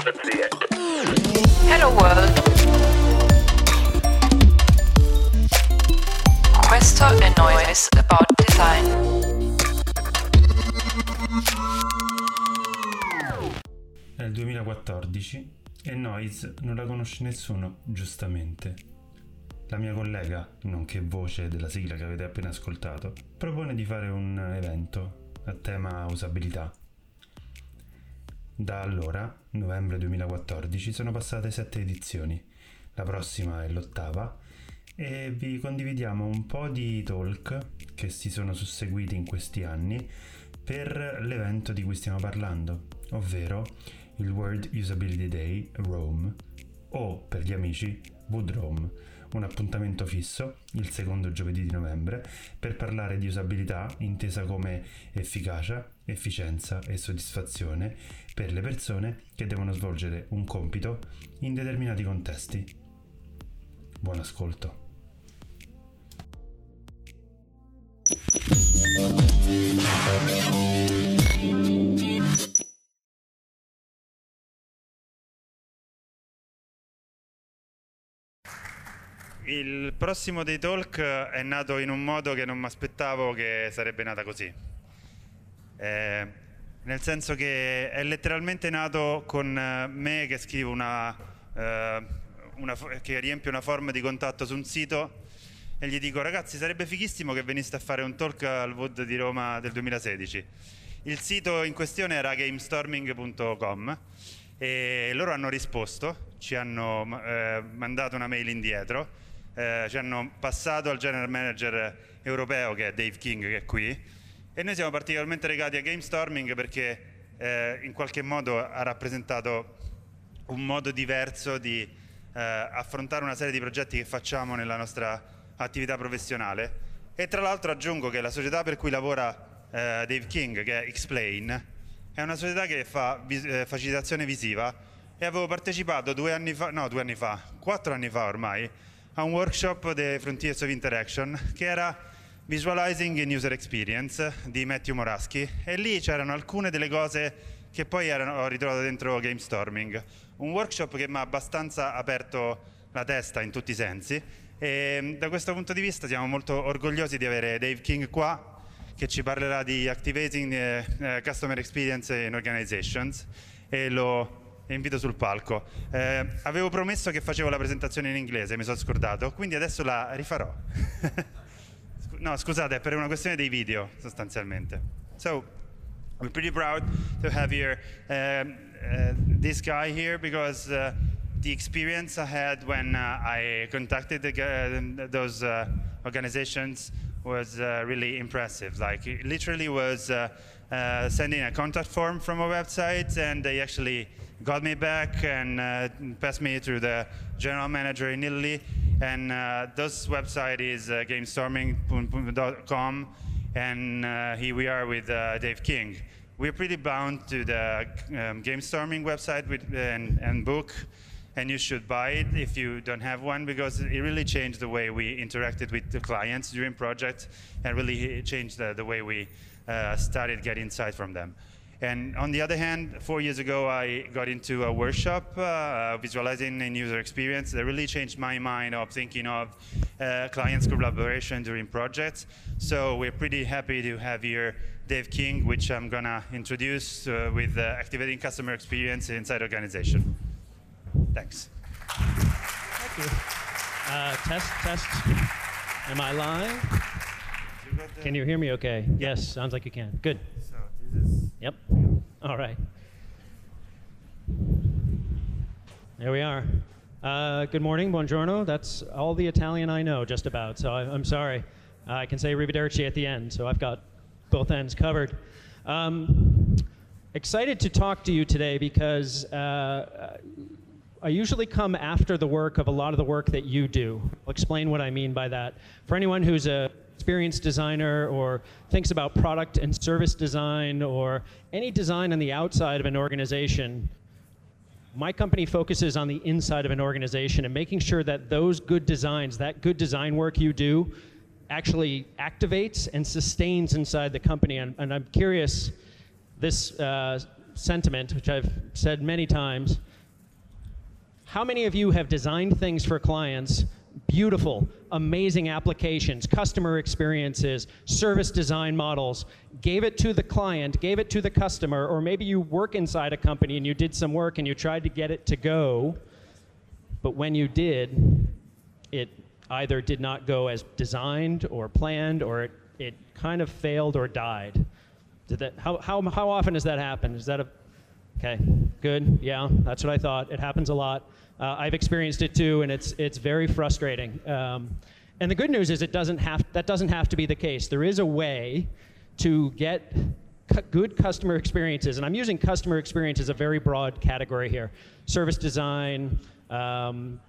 Hello World. Questo è Noise About Design. Il 2014 e Noise non la conosce nessuno, giustamente. La mia collega, nonché voce della sigla che avete appena ascoltato, propone di fare un evento a tema usabilità. Da allora, novembre 2014, sono passate sette edizioni. La prossima è l'ottava e vi condividiamo un po' di talk che si sono susseguiti in questi anni per l'evento di cui stiamo parlando, ovvero il World Usability Day Rome o per gli amici Wood Rome, un appuntamento fisso il secondo giovedì di novembre per parlare di usabilità intesa come efficacia, efficienza e soddisfazione per le persone che devono svolgere un compito in determinati contesti. Buon ascolto. Il prossimo dei talk è nato in un modo che non mi aspettavo che sarebbe nata così. Eh, nel senso che è letteralmente nato con eh, me che scrivo una, eh, una che riempie una forma di contatto su un sito e gli dico ragazzi sarebbe fighissimo che veniste a fare un talk al Wood di Roma del 2016. Il sito in questione era gamestorming.com e loro hanno risposto, ci hanno eh, mandato una mail indietro, eh, ci hanno passato al general manager europeo che è Dave King che è qui e noi siamo particolarmente legati a Gamestorming perché eh, in qualche modo ha rappresentato un modo diverso di eh, affrontare una serie di progetti che facciamo nella nostra attività professionale. E tra l'altro aggiungo che la società per cui lavora eh, Dave King che è Explain è una società che fa vis- eh, facilitazione visiva. E avevo partecipato due anni fa, no due anni fa, quattro anni fa ormai a un workshop dei Frontiers of Interaction che era Visualizing in User Experience di Matthew Moraski e lì c'erano alcune delle cose che poi erano, ho ritrovato dentro Gamestorming. Un workshop che mi ha abbastanza aperto la testa in tutti i sensi e da questo punto di vista siamo molto orgogliosi di avere Dave King qua che ci parlerà di Activating eh, eh, Customer Experience in Organizations e lo invito sul palco. Eh, avevo promesso che facevo la presentazione in inglese, mi sono scordato, quindi adesso la rifarò. no, scusate, per una questione dei video sostanzialmente. So, we're pretty proud to have here um, uh, this guy here because uh, the experience I had when uh, I contacted the, uh, those uh, organizations was uh, really impressive. Like, it literally was uh, sending a contact form from a website, and they actually got me back and passed me through the general manager in Italy. And uh, this website is uh, gamestorming.com, and uh, here we are with uh, Dave King. We're pretty bound to the um, Gamestorming website with, and, and book, and you should buy it if you don't have one because it really changed the way we interacted with the clients during projects and really changed the, the way we uh, started getting insight from them. And on the other hand, four years ago, I got into a workshop, uh, visualizing in user experience. That really changed my mind of thinking of uh, clients collaboration during projects. So we're pretty happy to have here Dave King, which I'm gonna introduce uh, with uh, activating customer experience inside organization. Thanks. Thank you. Uh, test, test. Am I live? Can you hear me okay? Yes, sounds like you can. Good. So this Yep. All right. There we are. Uh, good morning, buongiorno. That's all the Italian I know, just about. So I, I'm sorry. Uh, I can say arrivederci at the end, so I've got both ends covered. Um, excited to talk to you today because uh, I usually come after the work of a lot of the work that you do. I'll explain what I mean by that. For anyone who's a experienced designer or thinks about product and service design or any design on the outside of an organization, my company focuses on the inside of an organization and making sure that those good designs, that good design work you do, actually activates and sustains inside the company. And, and I'm curious, this uh, sentiment, which I've said many times, How many of you have designed things for clients? Beautiful, amazing applications, customer experiences, service design models, gave it to the client, gave it to the customer, or maybe you work inside a company and you did some work and you tried to get it to go, but when you did, it either did not go as designed or planned or it, it kind of failed or died. Did that, how, how, how often does that happen? Is that a, okay, good, yeah, that's what I thought. It happens a lot. Uh, I've experienced it too, and it's, it's very frustrating. Um, and the good news is it doesn't have, that doesn't have to be the case. There is a way to get good customer experiences, and I'm using customer experience as a very broad category here. Service design, um,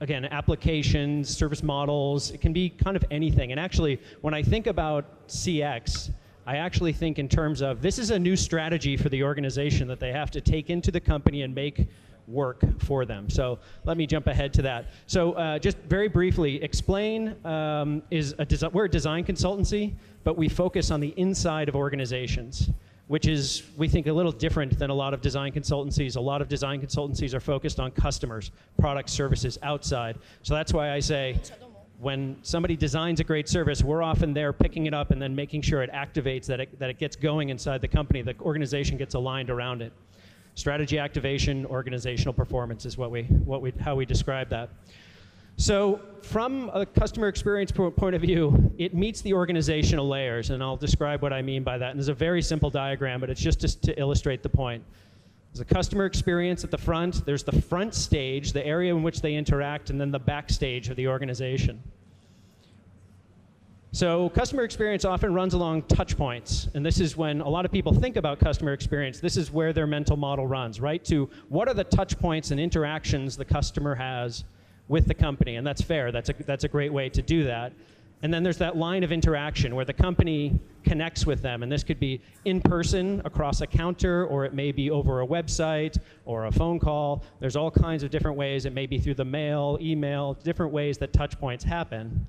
again, applications, service models, it can be kind of anything. And actually, when I think about CX, I actually think in terms of this is a new strategy for the organization that they have to take into the company and make work for them. So let me jump ahead to that. So uh, just very briefly, XPLANE um, is a desi- we're a design consultancy, but we focus on the inside of organizations which is, we think, a little different than a lot of design consultancies. A lot of design consultancies are focused on customers, products, services outside. So that's why I say, when somebody designs a great service, we're often there picking it up and then making sure it activates, that it, that it gets going inside the company, the organization gets aligned around it. Strategy activation, organizational performance is what we, what we, how we describe that. So, from a customer experience point of view, it meets the organizational layers, and I'll describe what I mean by that. And there's a very simple diagram, but it's just to, to illustrate the point. There's a customer experience at the front, there's the front stage, the area in which they interact, and then the backstage of the organization. So, customer experience often runs along touch points, and this is when a lot of people think about customer experience. This is where their mental model runs, right? To what are the touch points and interactions the customer has with the company, and that's fair. That's a, that's a great way to do that. And then there's that line of interaction where the company connects with them, and this could be in person across a counter, or it may be over a website or a phone call. There's all kinds of different ways. It may be through the mail, email, different ways that touch points happen.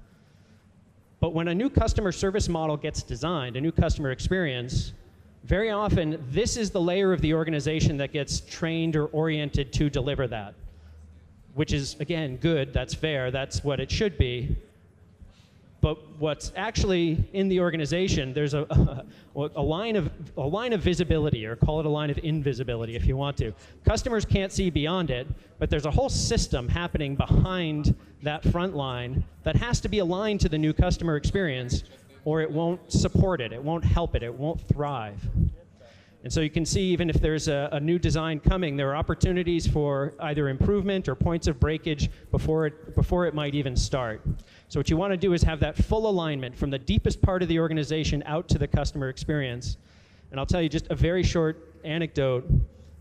But when a new customer service model gets designed, a new customer experience, very often this is the layer of the organization that gets trained or oriented to deliver that which is, again, good, that's fair, that's what it should be. But what's actually in the organization, there's a, a, a, line of, a line of visibility, or call it a line of invisibility if you want to. Customers can't see beyond it, but there's a whole system happening behind that front line that has to be aligned to the new customer experience, or it won't support it, it won't help it, it won't thrive. And so you can see even if there's a, a, new design coming, there are opportunities for either improvement or points of breakage before it, before it might even start. So what you want to do is have that full alignment from the deepest part of the organization out to the customer experience. And I'll tell you just a very short anecdote.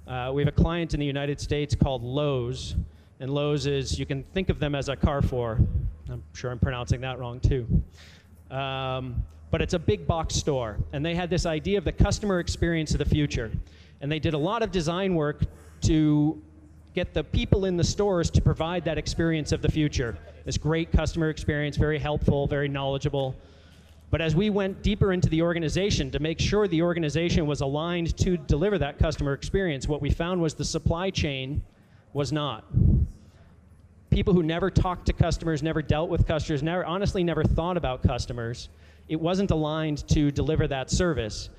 Uh, we have a client in the United States called Lowe's. And Lowe's is, you can think of them as a Carrefour. I'm sure I'm pronouncing that wrong too. Um, but it's a big box store. And they had this idea of the customer experience of the future. And they did a lot of design work to get the people in the stores to provide that experience of the future. This great customer experience, very helpful, very knowledgeable. But as we went deeper into the organization to make sure the organization was aligned to deliver that customer experience, what we found was the supply chain was not. People who never talked to customers, never dealt with customers, never honestly never thought about customers, it wasn't aligned to deliver that service.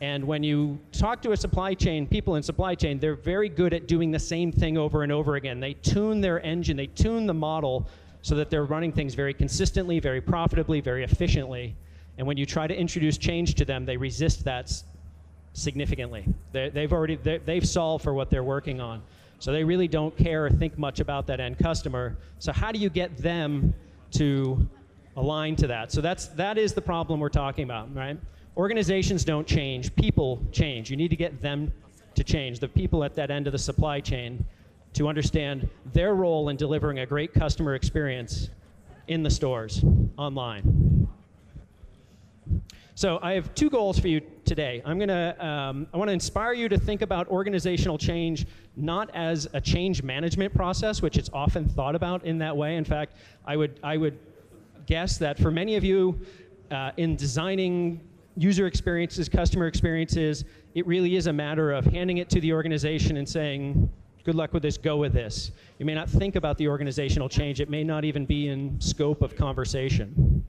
And when you talk to a supply chain, people in supply chain, they're very good at doing the same thing over and over again. They tune their engine, they tune the model so that they're running things very consistently, very profitably, very efficiently. And when you try to introduce change to them, they resist that significantly. They, have already they've solved for what they're working on. So they really don't care or think much about that end customer. So how do you get them to align to that. So that's that is the problem we're talking about, right? Organizations don't change, people change. You need to get them to change, the people at that end of the supply chain to understand their role in delivering a great customer experience in the stores online. So I have two goals for you today. I'm gonna um, I want to inspire you to think about organizational change not as a change management process, which it's often thought about in that way. In fact, I would I would guess that for many of you uh, in designing user experiences, customer experiences, it really is a matter of handing it to the organization and saying, good luck with this, go with this. You may not think about the organizational change, it may not even be in scope of conversation.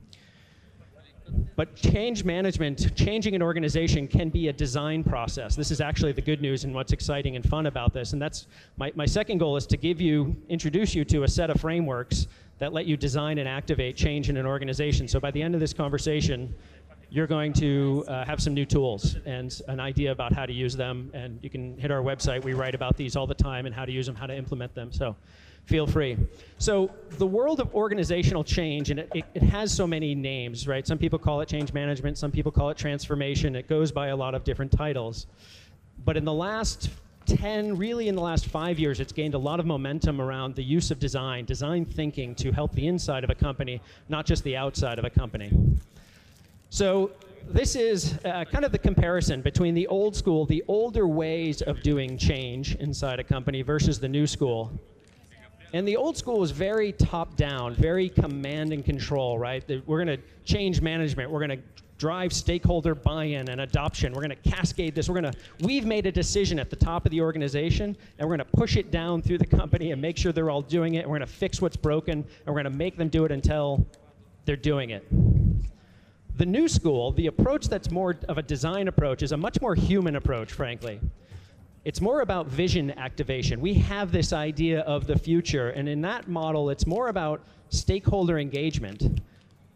But change management, changing an organization can be a design process. This is actually the good news and what's exciting and fun about this. And that's my, my second goal is to give you, introduce you to a set of frameworks that let you design and activate change in an organization. So by the end of this conversation, you're going to uh, have some new tools and an idea about how to use them. And you can hit our website. We write about these all the time and how to use them, how to implement them. So feel free. So the world of organizational change, and it, it, it, has so many names, right? Some people call it change management, some people call it transformation. It goes by a lot of different titles. But in the last 10, really in the last five years, it's gained a lot of momentum around the use of design, design thinking to help the inside of a company, not just the outside of a company. So this is uh, kind of the comparison between the old school, the older ways of doing change inside a company versus the new school. And the old school was very top down, very command and control, right? We're going to change management. We're going to drive stakeholder buy in and adoption. We're going to cascade this. We're going to, we've made a decision at the top of the organization, and we're going to push it down through the company and make sure they're all doing it. And we're going to fix what's broken, and we're going to make them do it until they're doing it. The new school, the approach that's more of a design approach, is a much more human approach, frankly. It's more about vision activation. We have this idea of the future, and in that model, it's more about stakeholder engagement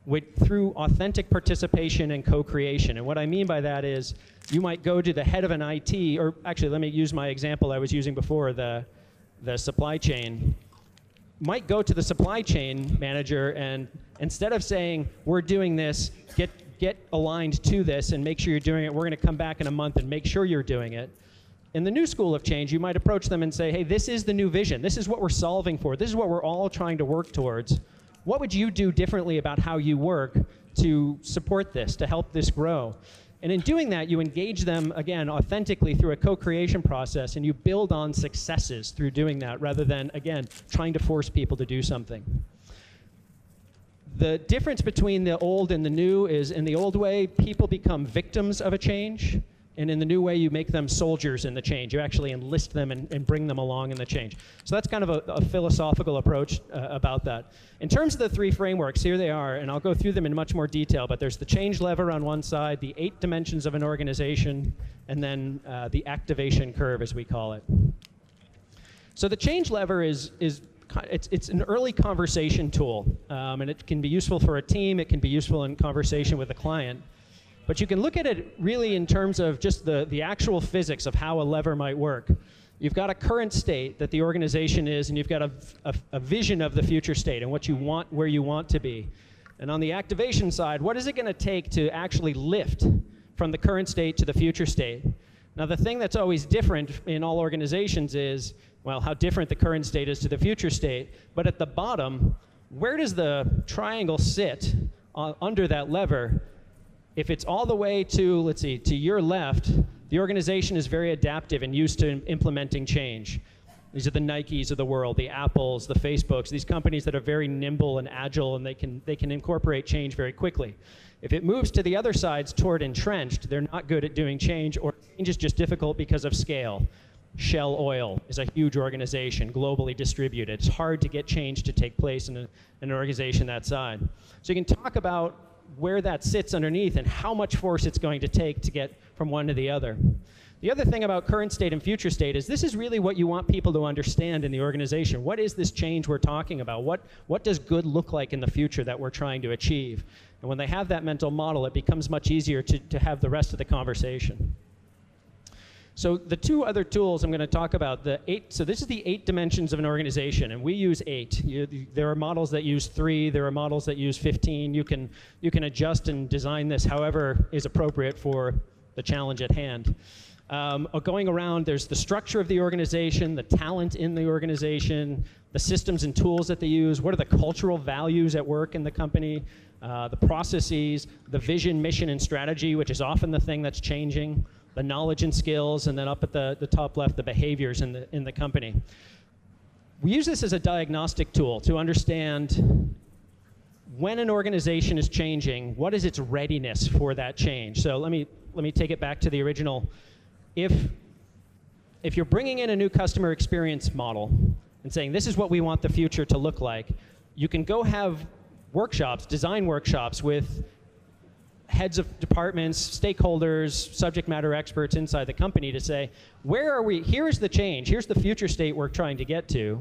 with, through authentic participation and co-creation. And what I mean by that is you might go to the head of an IT, or actually let me use my example I was using before, the, the supply chain. Might go to the supply chain manager and instead of saying, we're doing this, get, get aligned to this and make sure you're doing it, we're gonna come back in a month and make sure you're doing it in the new school of change, you might approach them and say, hey, this is the new vision. This is what we're solving for. This is what we're all trying to work towards. What would you do differently about how you work to support this, to help this grow? And in doing that, you engage them, again, authentically through a co creation process, and you build on successes through doing that rather than, again, trying to force people to do something. The difference between the old and the new is in the old way, people become victims of a change and in the new way, you make them soldiers in the change. You actually enlist them and, and bring them along in the change. So that's kind of a, a philosophical approach uh, about that. In terms of the three frameworks, here they are, and I'll go through them in much more detail, but there's the change lever on one side, the eight dimensions of an organization, and then uh, the activation curve, as we call it. So the change lever is, is it's, it's an early conversation tool, um, and it can be useful for a team, it can be useful in conversation with a client. But you can look at it really in terms of just the, the actual physics of how a lever might work. You've got a current state that the organization is, and you've got a, a, a vision of the future state and what you want, where you want to be. And on the activation side, what is it going to take to actually lift from the current state to the future state? Now, the thing that's always different in all organizations is, well, how different the current state is to the future state. But at the bottom, where does the triangle sit uh, under that lever if it's all the way to, let's see, to your left, the organization is very adaptive and used to implementing change. These are the Nikes of the world, the Apples, the Facebooks, these companies that are very nimble and agile and they can, they can incorporate change very quickly. If it moves to the other sides toward entrenched, they're not good at doing change or change is just difficult because of scale. Shell Oil is a huge organization, globally distributed. It's hard to get change to take place in, a, in an organization that size. So you can talk about where that sits underneath and how much force it's going to take to get from one to the other. The other thing about current state and future state is this is really what you want people to understand in the organization. What is this change we're talking about? What, what does good look like in the future that we're trying to achieve? And when they have that mental model, it becomes much easier to, to have the rest of the conversation. So the two other tools I'm going to talk about, the eight, so this is the eight dimensions of an organization, and we use eight. You, there are models that use three, there are models that use 15. You can, you can adjust and design this however is appropriate for the challenge at hand. Um, uh, going around, there's the structure of the organization, the talent in the organization, the systems and tools that they use, what are the cultural values at work in the company, uh, the processes, the vision, mission, and strategy, which is often the thing that's changing the knowledge and skills, and then up at the, the top left, the behaviors in the, in the company. We use this as a diagnostic tool to understand when an organization is changing, what is its readiness for that change? So let me, let me take it back to the original. If if you're bringing in a new customer experience model and saying this is what we want the future to look like, you can go have workshops, design workshops with heads of departments, stakeholders, subject matter experts inside the company to say, where are we? Here's the change. Here's the future state we're trying to get to.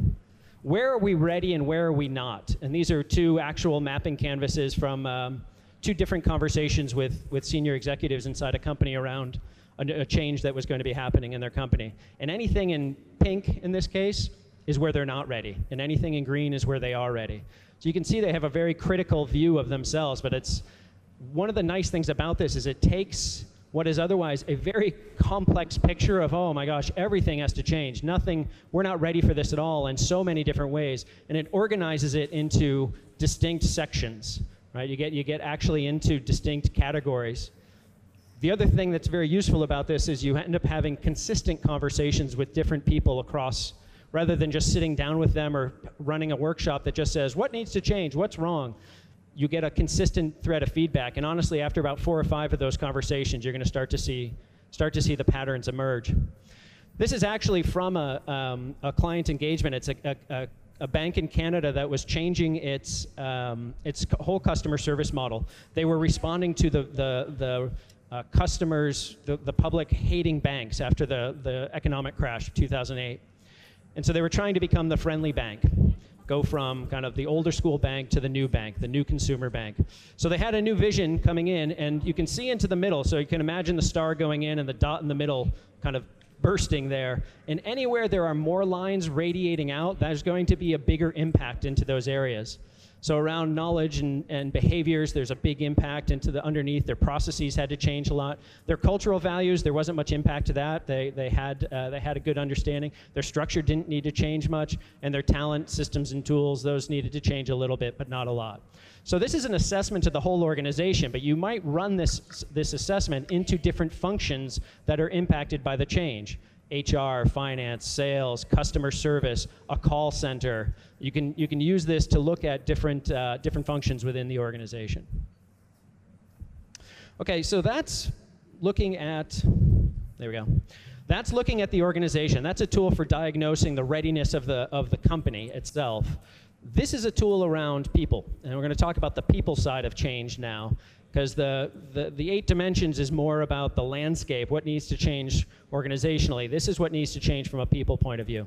Where are we ready and where are we not? And these are two actual mapping canvases from um, two different conversations with, with senior executives inside a company around a, a change that was going to be happening in their company. And anything in pink in this case is where they're not ready, and anything in green is where they are ready. So you can see they have a very critical view of themselves, but it's one of the nice things about this is it takes what is otherwise a very complex picture of oh my gosh everything has to change. Nothing we're not ready for this at all in so many different ways. And it organizes it into distinct sections right? You get you get actually into distinct categories. The other thing that's very useful about this is you end up having consistent conversations with different people across rather than just sitting down with them or running a workshop that just says what needs to change? What's wrong you get a consistent thread of feedback. And honestly, after about four or five of those conversations, you're going to start to see start to see the patterns emerge. This is actually from a, um, a client engagement. It's a, a, a, bank in Canada that was changing its um, its whole customer service model. They were responding to the the, the uh, customers, the, the public hating banks after the, the economic crash of 2008. And so they were trying to become the friendly bank go from kind of the older school bank to the new bank, the new consumer bank. So they had a new vision coming in, and you can see into the middle. So you can imagine the star going in and the dot in the middle kind of bursting there. And anywhere there are more lines radiating out, there's going to be a bigger impact into those areas. So around knowledge and, and behaviors, there's a big impact into the underneath. Their processes had to change a lot. Their cultural values, there wasn't much impact to that. They, they, had, uh, they had a good understanding. Their structure didn't need to change much. And their talent, systems, and tools, those needed to change a little bit, but not a lot. So this is an assessment of the whole organization, but you might run this, this assessment into different functions that are impacted by the change. HR, finance, sales, customer service, a call center. You can, you can use this to look at different, uh, different functions within the organization. Okay, so that's looking at, there we go. That's looking at the organization. That's a tool for diagnosing the readiness of the, of the company itself. This is a tool around people, and we're going to talk about the people side of change now because the, the, the, eight dimensions is more about the landscape, what needs to change organizationally. This is what needs to change from a people point of view.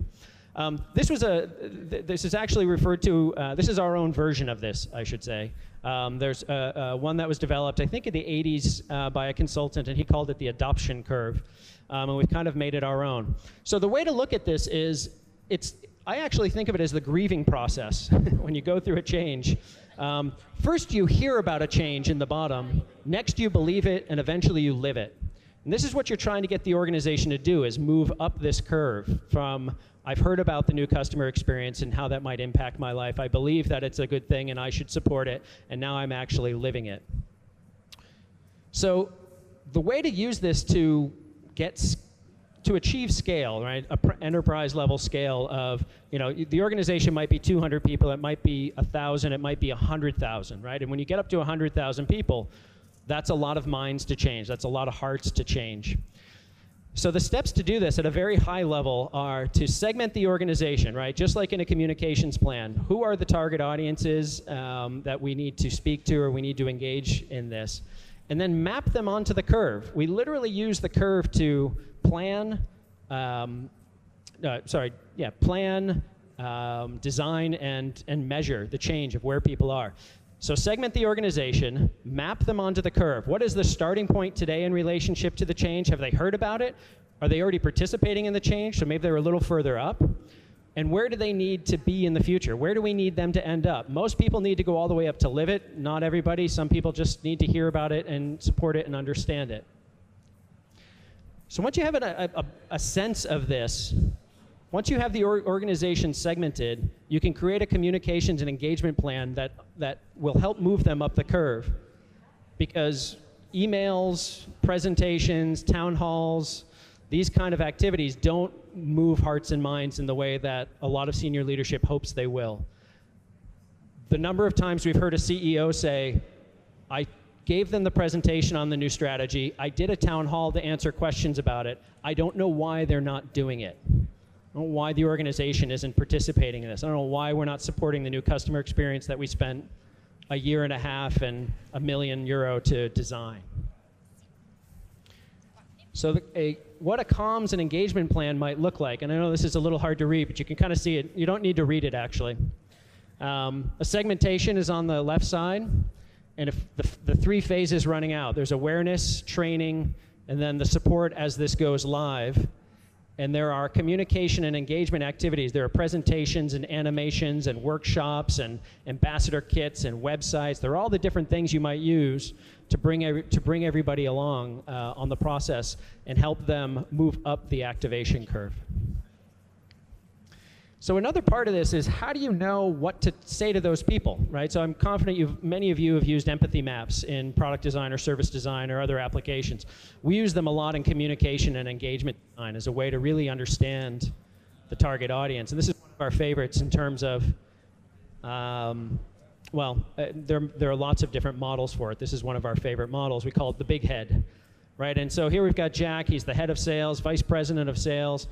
Um, this was a, th- this is actually referred to, uh, this is our own version of this, I should say. Um, there's uh, uh, one that was developed, I think, in the 80s uh, by a consultant, and he called it the adoption curve. Um, and we've kind of made it our own. So the way to look at this is, it's, I actually think of it as the grieving process when you go through a change. Um, first, you hear about a change in the bottom. Next, you believe it, and eventually, you live it. And this is what you're trying to get the organization to do: is move up this curve from I've heard about the new customer experience and how that might impact my life. I believe that it's a good thing and I should support it, and now I'm actually living it. So, the way to use this to get to achieve scale, right, a pr- enterprise level scale of, you know, the organization might be 200 people, it might be 1,000, it might be 100,000, right? And when you get up to 100,000 people, that's a lot of minds to change. That's a lot of hearts to change. So the steps to do this at a very high level are to segment the organization, right? Just like in a communications plan. Who are the target audiences um, that we need to speak to or we need to engage in this? And then map them onto the curve. We literally use the curve to plan, um, uh, sorry, yeah, plan, um, design, and, and measure the change of where people are. So segment the organization, map them onto the curve. What is the starting point today in relationship to the change? Have they heard about it? Are they already participating in the change? So maybe they're a little further up. And where do they need to be in the future? Where do we need them to end up? Most people need to go all the way up to live it. Not everybody. Some people just need to hear about it and support it and understand it. So once you have a, a, a sense of this, once you have the or- organization segmented, you can create a communications and engagement plan that, that will help move them up the curve. Because emails, presentations, town halls, these kind of activities don't move hearts and minds in the way that a lot of senior leadership hopes they will. The number of times we've heard a CEO say, I gave them the presentation on the new strategy. I did a town hall to answer questions about it. I don't know why they're not doing it. I don't know why the organization isn't participating in this. I don't know why we're not supporting the new customer experience that we spent a year and a half and a million euro to design. So the, a, what a comms and engagement plan might look like, and I know this is a little hard to read, but you can kind of see it. You don't need to read it actually. Um, a segmentation is on the left side, and if the, the three phases running out, there's awareness, training, and then the support as this goes live. And there are communication and engagement activities. There are presentations and animations and workshops and ambassador kits and websites. There are all the different things you might use to bring, every, to bring everybody along uh, on the process and help them move up the activation curve. So another part of this is how do you know what to say to those people, right? So I'm confident you've, many of you have used empathy maps in product design or service design or other applications. We use them a lot in communication and engagement design as a way to really understand the target audience. And this is one of our favorites in terms of, um, well, uh, there, there are lots of different models for it. This is one of our favorite models. We call it the big head, right? And so here we've got Jack. He's the head of sales, vice president of sales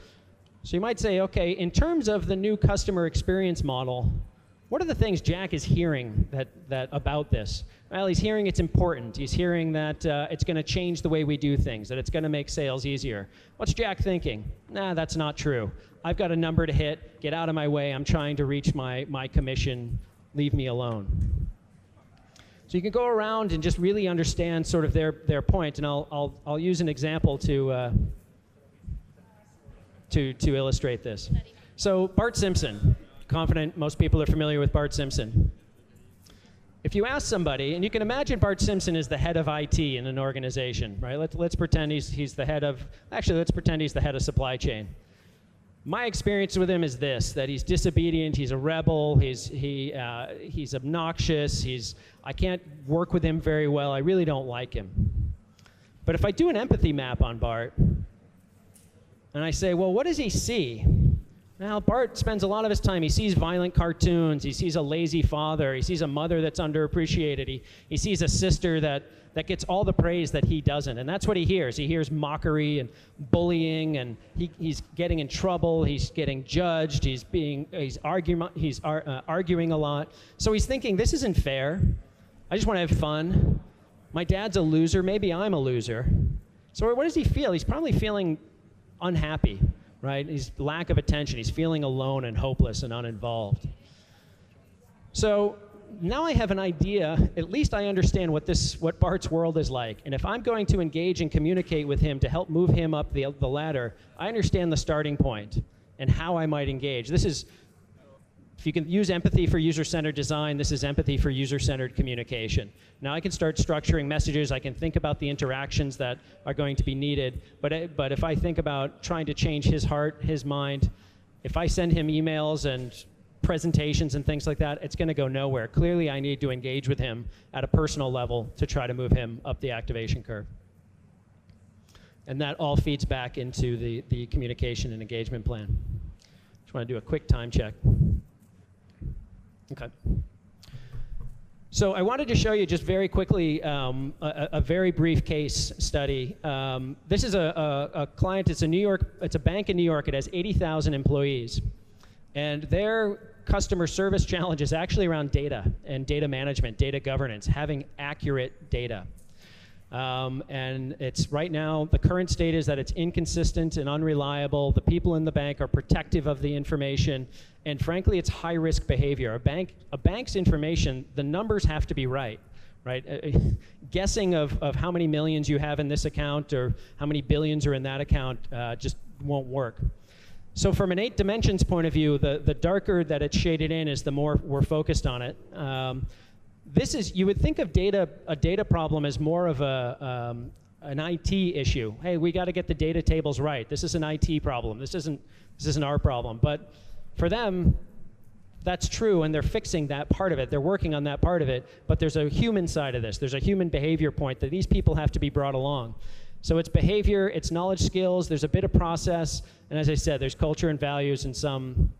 so you might say, okay, in terms of the new customer experience model, what are the things Jack is hearing that, that about this? Well, he's hearing it's important. He's hearing that uh, it's going to change the way we do things, that it's going to make sales easier. What's Jack thinking? Nah, that's not true. I've got a number to hit. Get out of my way. I'm trying to reach my, my commission. Leave me alone. So you can go around and just really understand sort of their, their point, and I'll, I'll, I'll use an example to, uh, to, to illustrate this. So, Bart Simpson, confident most people are familiar with Bart Simpson. If you ask somebody, and you can imagine Bart Simpson is the head of IT in an organization, right? Let's, let's pretend he's, he's the head of, actually, let's pretend he's the head of supply chain. My experience with him is this that he's disobedient, he's a rebel, he's, he, uh, he's obnoxious, he's, I can't work with him very well, I really don't like him. But if I do an empathy map on Bart, and I say, well, what does he see? Now, Bart spends a lot of his time, he sees violent cartoons, he sees a lazy father, he sees a mother that's underappreciated, he, he sees a sister that, that gets all the praise that he doesn't. And that's what he hears. He hears mockery and bullying, and he, he's getting in trouble, he's getting judged, he's, being, he's, arguing, he's ar- uh, arguing a lot. So he's thinking, this isn't fair. I just want to have fun. My dad's a loser, maybe I'm a loser. So what does he feel? He's probably feeling unhappy, right? He's lack of attention. He's feeling alone and hopeless and uninvolved. So now I have an idea, at least I understand what this what Bart's world is like. And if I'm going to engage and communicate with him to help move him up the, the ladder, I understand the starting point and how I might engage. This is if you can use empathy for user-centered design, this is empathy for user-centered communication. Now I can start structuring messages, I can think about the interactions that are going to be needed, but, eh, but if I think about trying to change his heart, his mind, if I send him emails and presentations and things like that, it's going to go nowhere. Clearly, I need to engage with him at a personal level to try to move him up the activation curve. And that all feeds back into the, the communication and engagement plan. Just want to do a quick time check. Okay. So I wanted to show you just very quickly um, a, a, very brief case study. Um, this is a, a, a, client. It's a New York. It's a bank in New York. It has 80,000 employees, and their customer service challenge is actually around data and data management, data governance, having accurate data. Um, and it's right now, the current state is that it's inconsistent and unreliable. The people in the bank are protective of the information. And frankly, it's high risk behavior. A, bank, a bank's information, the numbers have to be right. Right? Uh, guessing of, of how many millions you have in this account or how many billions are in that account uh, just won't work. So from an eight dimensions point of view, the, the darker that it's shaded in is the more we're focused on it. Um, this is you would think of data a data problem as more of a um, an IT issue. Hey, we got to get the data tables right. This is an IT problem. This isn't this isn't our problem. But for them, that's true, and they're fixing that part of it. They're working on that part of it. But there's a human side of this. There's a human behavior point that these people have to be brought along. So it's behavior, it's knowledge skills. There's a bit of process, and as I said, there's culture and values and some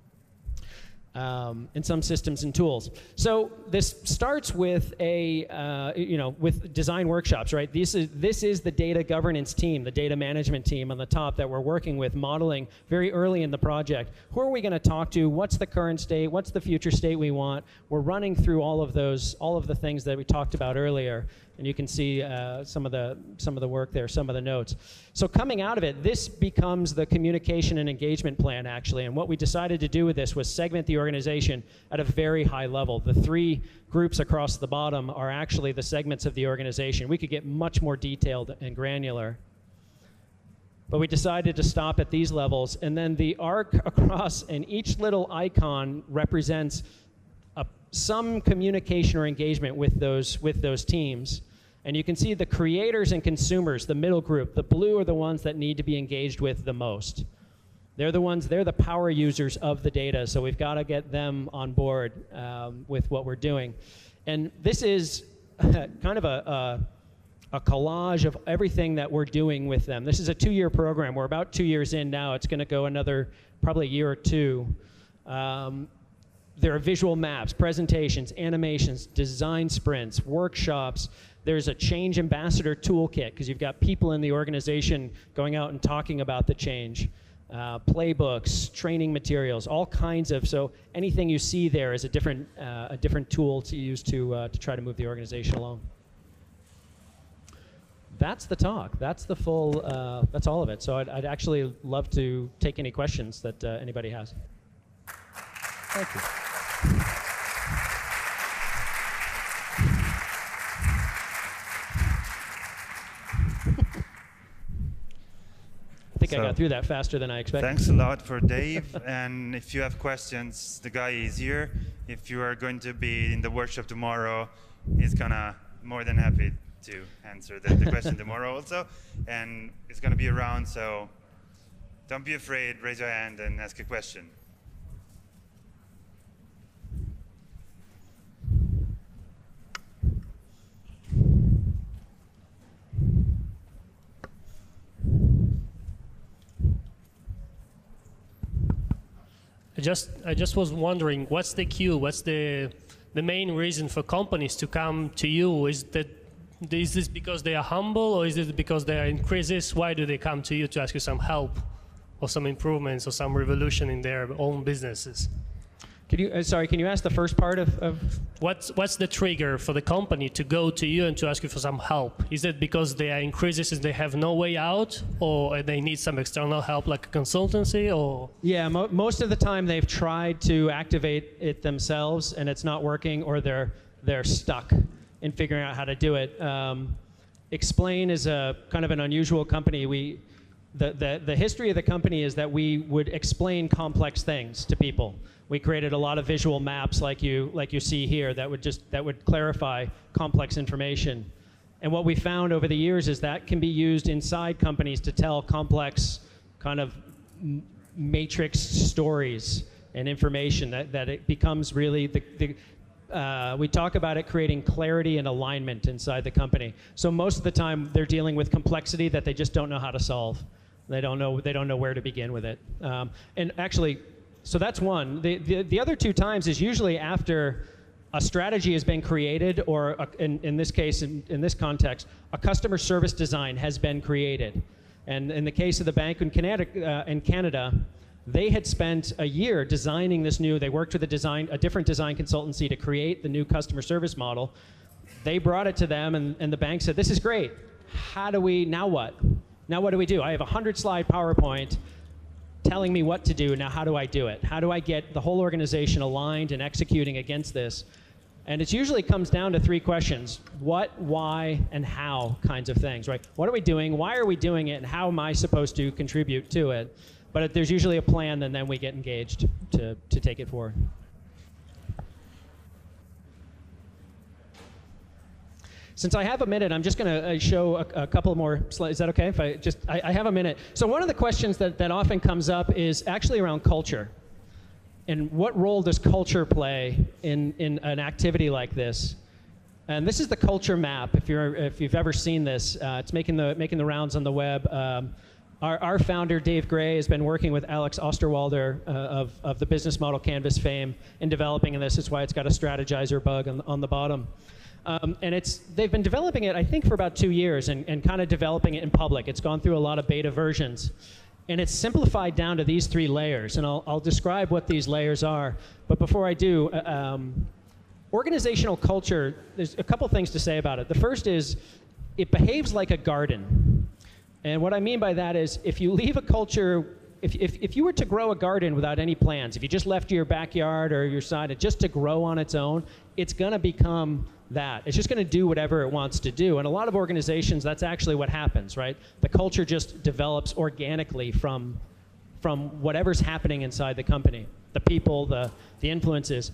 um, some systems and tools. So this starts with a uh, you know with design workshops, right? This is this is the data governance team, the data management team on the top that we're working with, modeling very early in the project. Who are we going to talk to? What's the current state? What's the future state we want? We're running through all of those, all of the things that we talked about earlier, and you can see uh, some of the some of the work there, some of the notes. So coming out of it, this becomes the communication and engagement plan actually. And what we decided to do with this was segment the organization at a very high level. The three groups across the bottom are actually the segments of the organization. We could get much more detailed and granular. But we decided to stop at these levels, and then the arc across, and each little icon represents some communication or engagement with those with those teams. And you can see the creators and consumers, the middle group. The blue are the ones that need to be engaged with the most. They're the ones, they're the power users of the data, so we've got to get them on board um, with what we're doing. And this is kind of a, a, a, collage of everything that we're doing with them. This is a two year program. We're about two years in now. It's going to go another probably a year or two. Um, there are visual maps, presentations, animations, design sprints, workshops, there's a change ambassador toolkit because you've got people in the organization going out and talking about the change. Uh, playbooks, training materials, all kinds of. So anything you see there is a different uh, a different tool to use to uh, to try to move the organization along. That's the talk. That's the full. Uh, that's all of it. So I'd, I'd, actually love to take any questions that uh, anybody has. Thank you. I think so, I got through that faster than I expected. Thanks a lot for Dave. and if you have questions, the guy is here. If you are going to be in the workshop tomorrow, he's gonna more than happy to answer the, the question tomorrow also. And it's gonna be around, so don't be afraid. Raise your hand and ask a question. I just I just was wondering what's the cue? What's the the main reason for companies to come to you? Is that is this because they are humble or is it because they are in crisis? Why do they come to you to ask you some help or some improvements or some revolution in their own businesses? Can you, uh, sorry, can you ask the first part of, of, What's, what's the trigger for the company to go to you and to ask you for some help? Is it because they are in crisis and they have no way out, or they need some external help like a consultancy, or? Yeah, mo- most of the time they've tried to activate it themselves and it's not working, or they're, they're stuck in figuring out how to do it. Um, XPLANE is a kind of an unusual company. We, the, the, the history of the company is that we would explain complex things to people we created a lot of visual maps like you like you see here that would just that would clarify complex information. And what we found over the years is that can be used inside companies to tell complex kind of matrix stories and information that, that it becomes really the, the uh, we talk about it creating clarity and alignment inside the company. So most of the time they're dealing with complexity that they just don't know how to solve. They don't know they don't know where to begin with it. Um, and actually, so that's one. The, the, the other two times is usually after a strategy has been created, or a, in, in this case, in, in this context, a customer service design has been created. And in the case of the bank in Canada, uh, in Canada, they had spent a year designing this new. They worked with a design, a different design consultancy to create the new customer service model. They brought it to them, and, and the bank said, "This is great. How do we now? What? Now what do we do? I have a hundred slide PowerPoint telling me what to do. Now, how do I do it? How do I get the whole organization aligned and executing against this? And it usually comes down to three questions what, why, and how kinds of things, right? What are we doing? Why are we doing it? And how am I supposed to contribute to it? But there's usually a plan, and then we get engaged to, to take it forward. Since I have a minute, I'm just going to uh, show a, a, couple more slides. Is that okay? If I just, I, I, have a minute. So one of the questions that, that often comes up is actually around culture. And what role does culture play in, in an activity like this? And this is the culture map. If, you're, if you've ever seen this, uh, it's making the, making the rounds on the web. Um, Our, our founder, Dave Gray, has been working with Alex Osterwalder uh, of, of the business model Canvas fame in developing this. That's why it's got a Strategyzer bug on, on the bottom. Um, and it's they've been developing it, I think, for about two years and, and kind of developing it in public. It's gone through a lot of beta versions. And it's simplified down to these three layers. And I'll, I'll describe what these layers are. But before I do, uh, um, organizational culture, there's a couple things to say about it. The first is it behaves like a garden. And what I mean by that is if you leave a culture, if, if, if you were to grow a garden without any plans, if you just left your backyard or your side just to grow on its own, it's going to become that. It's just going to do whatever it wants to do. And a lot of organizations, that's actually what happens, right? The culture just develops organically from, from whatever's happening inside the company, the people, the, the influences.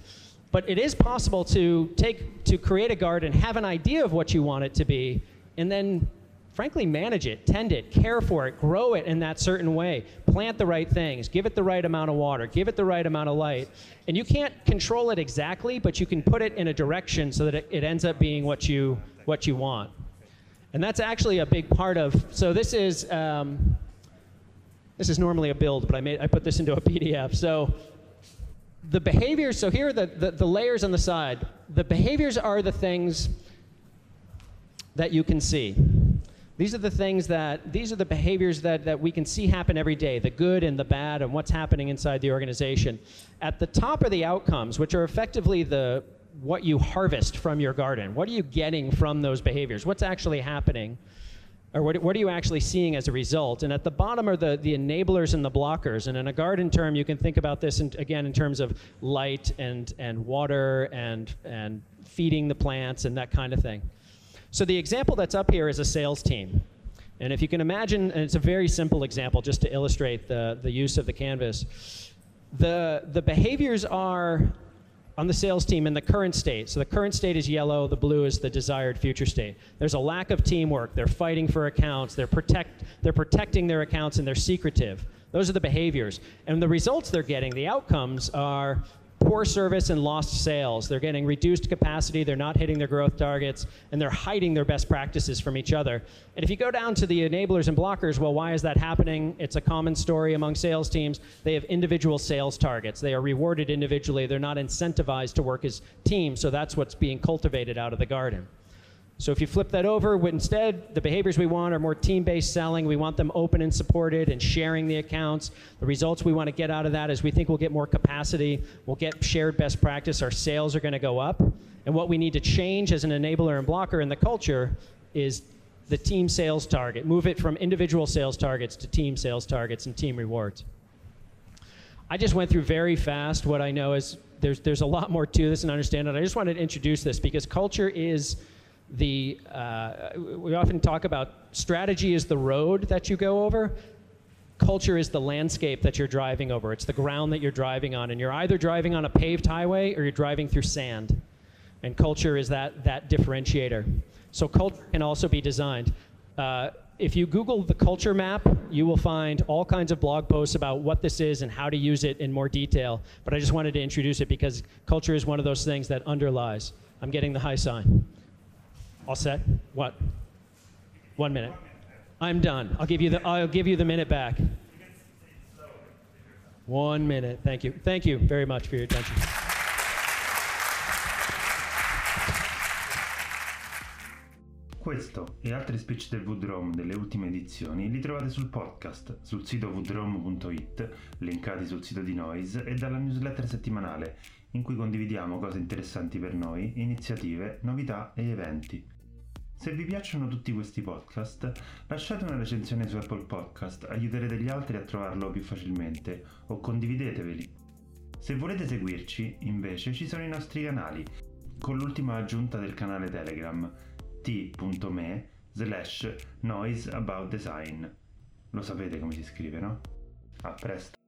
But it is possible to take to create a garden, have an idea of what you want it to be, and then frankly, manage it, tend it, care for it, grow it in that certain way, plant the right things, give it the right amount of water, give it the right amount of light. And you can't control it exactly, but you can put it in a direction so that it, it ends up being what you, what you want. And that's actually a big part of, so this is, um, this is normally a build, but I, made, I put this into a PDF. So the behaviors, so here are the, the, the layers on the side. The behaviors are the things that you can see. These are the things that, these are the behaviors that, that we can see happen every day the good and the bad, and what's happening inside the organization. At the top are the outcomes, which are effectively the, what you harvest from your garden. What are you getting from those behaviors? What's actually happening? Or what, what are you actually seeing as a result? And at the bottom are the, the enablers and the blockers. And in a garden term, you can think about this in, again in terms of light and, and water and, and feeding the plants and that kind of thing. So the example that's up here is a sales team. And if you can imagine, and it's a very simple example just to illustrate the, the use of the canvas, the, the behaviors are on the sales team in the current state. So the current state is yellow, the blue is the desired future state. There's a lack of teamwork. They're fighting for accounts. They're, protect, they're protecting their accounts and they're secretive. Those are the behaviors. And the results they're getting, the outcomes, are poor service and lost sales. They're getting reduced capacity, they're not hitting their growth targets, and they're hiding their best practices from each other. And if you go down to the enablers and blockers, well, why is that happening? It's a common story among sales teams. They have individual sales targets. They are rewarded individually. They're not incentivized to work as teams, so that's what's being cultivated out of the garden. So if you flip that over, instead, the behaviors we want are more team-based selling. We want them open and supported and sharing the accounts. The results we want to get out of that is we think we'll get more capacity. We'll get shared best practice. Our sales are going to go up. And what we need to change as an enabler and blocker in the culture is the team sales target. Move it from individual sales targets to team sales targets and team rewards. I just went through very fast what I know is there's, there's a lot more to this and understand it. I just wanted to introduce this because culture is the uh, we often talk about strategy is the road that you go over. Culture is the landscape that you're driving over. It's the ground that you're driving on. And you're either driving on a paved highway or you're driving through sand. And culture is that that differentiator. So culture can also be designed. Uh, if you google the culture map you will find all kinds of blog posts about what this is and how to use it in more detail. But i just wanted to introduce it because culture is one of those things that underlies. I'm getting the high sign all set? What? One minute. I'm done. I'll give you the I'll give you the minute back. One minute. Thank you. Thank you very much for your attention. Questo e altri speech del Woodrome delle ultime edizioni li trovate sul podcast, sul sito woodrome.it, linkati sul sito di Noise e dalla newsletter settimanale, in cui condividiamo cose interessanti per noi, iniziative, novità e eventi. Se vi piacciono tutti questi podcast, lasciate una recensione su Apple Podcast, aiuterete gli altri a trovarlo più facilmente o condivideteveli. Se volete seguirci, invece, ci sono i nostri canali, con l'ultima aggiunta del canale Telegram t.me slash noiseaboutdesign. Lo sapete come si scrive, no? A presto!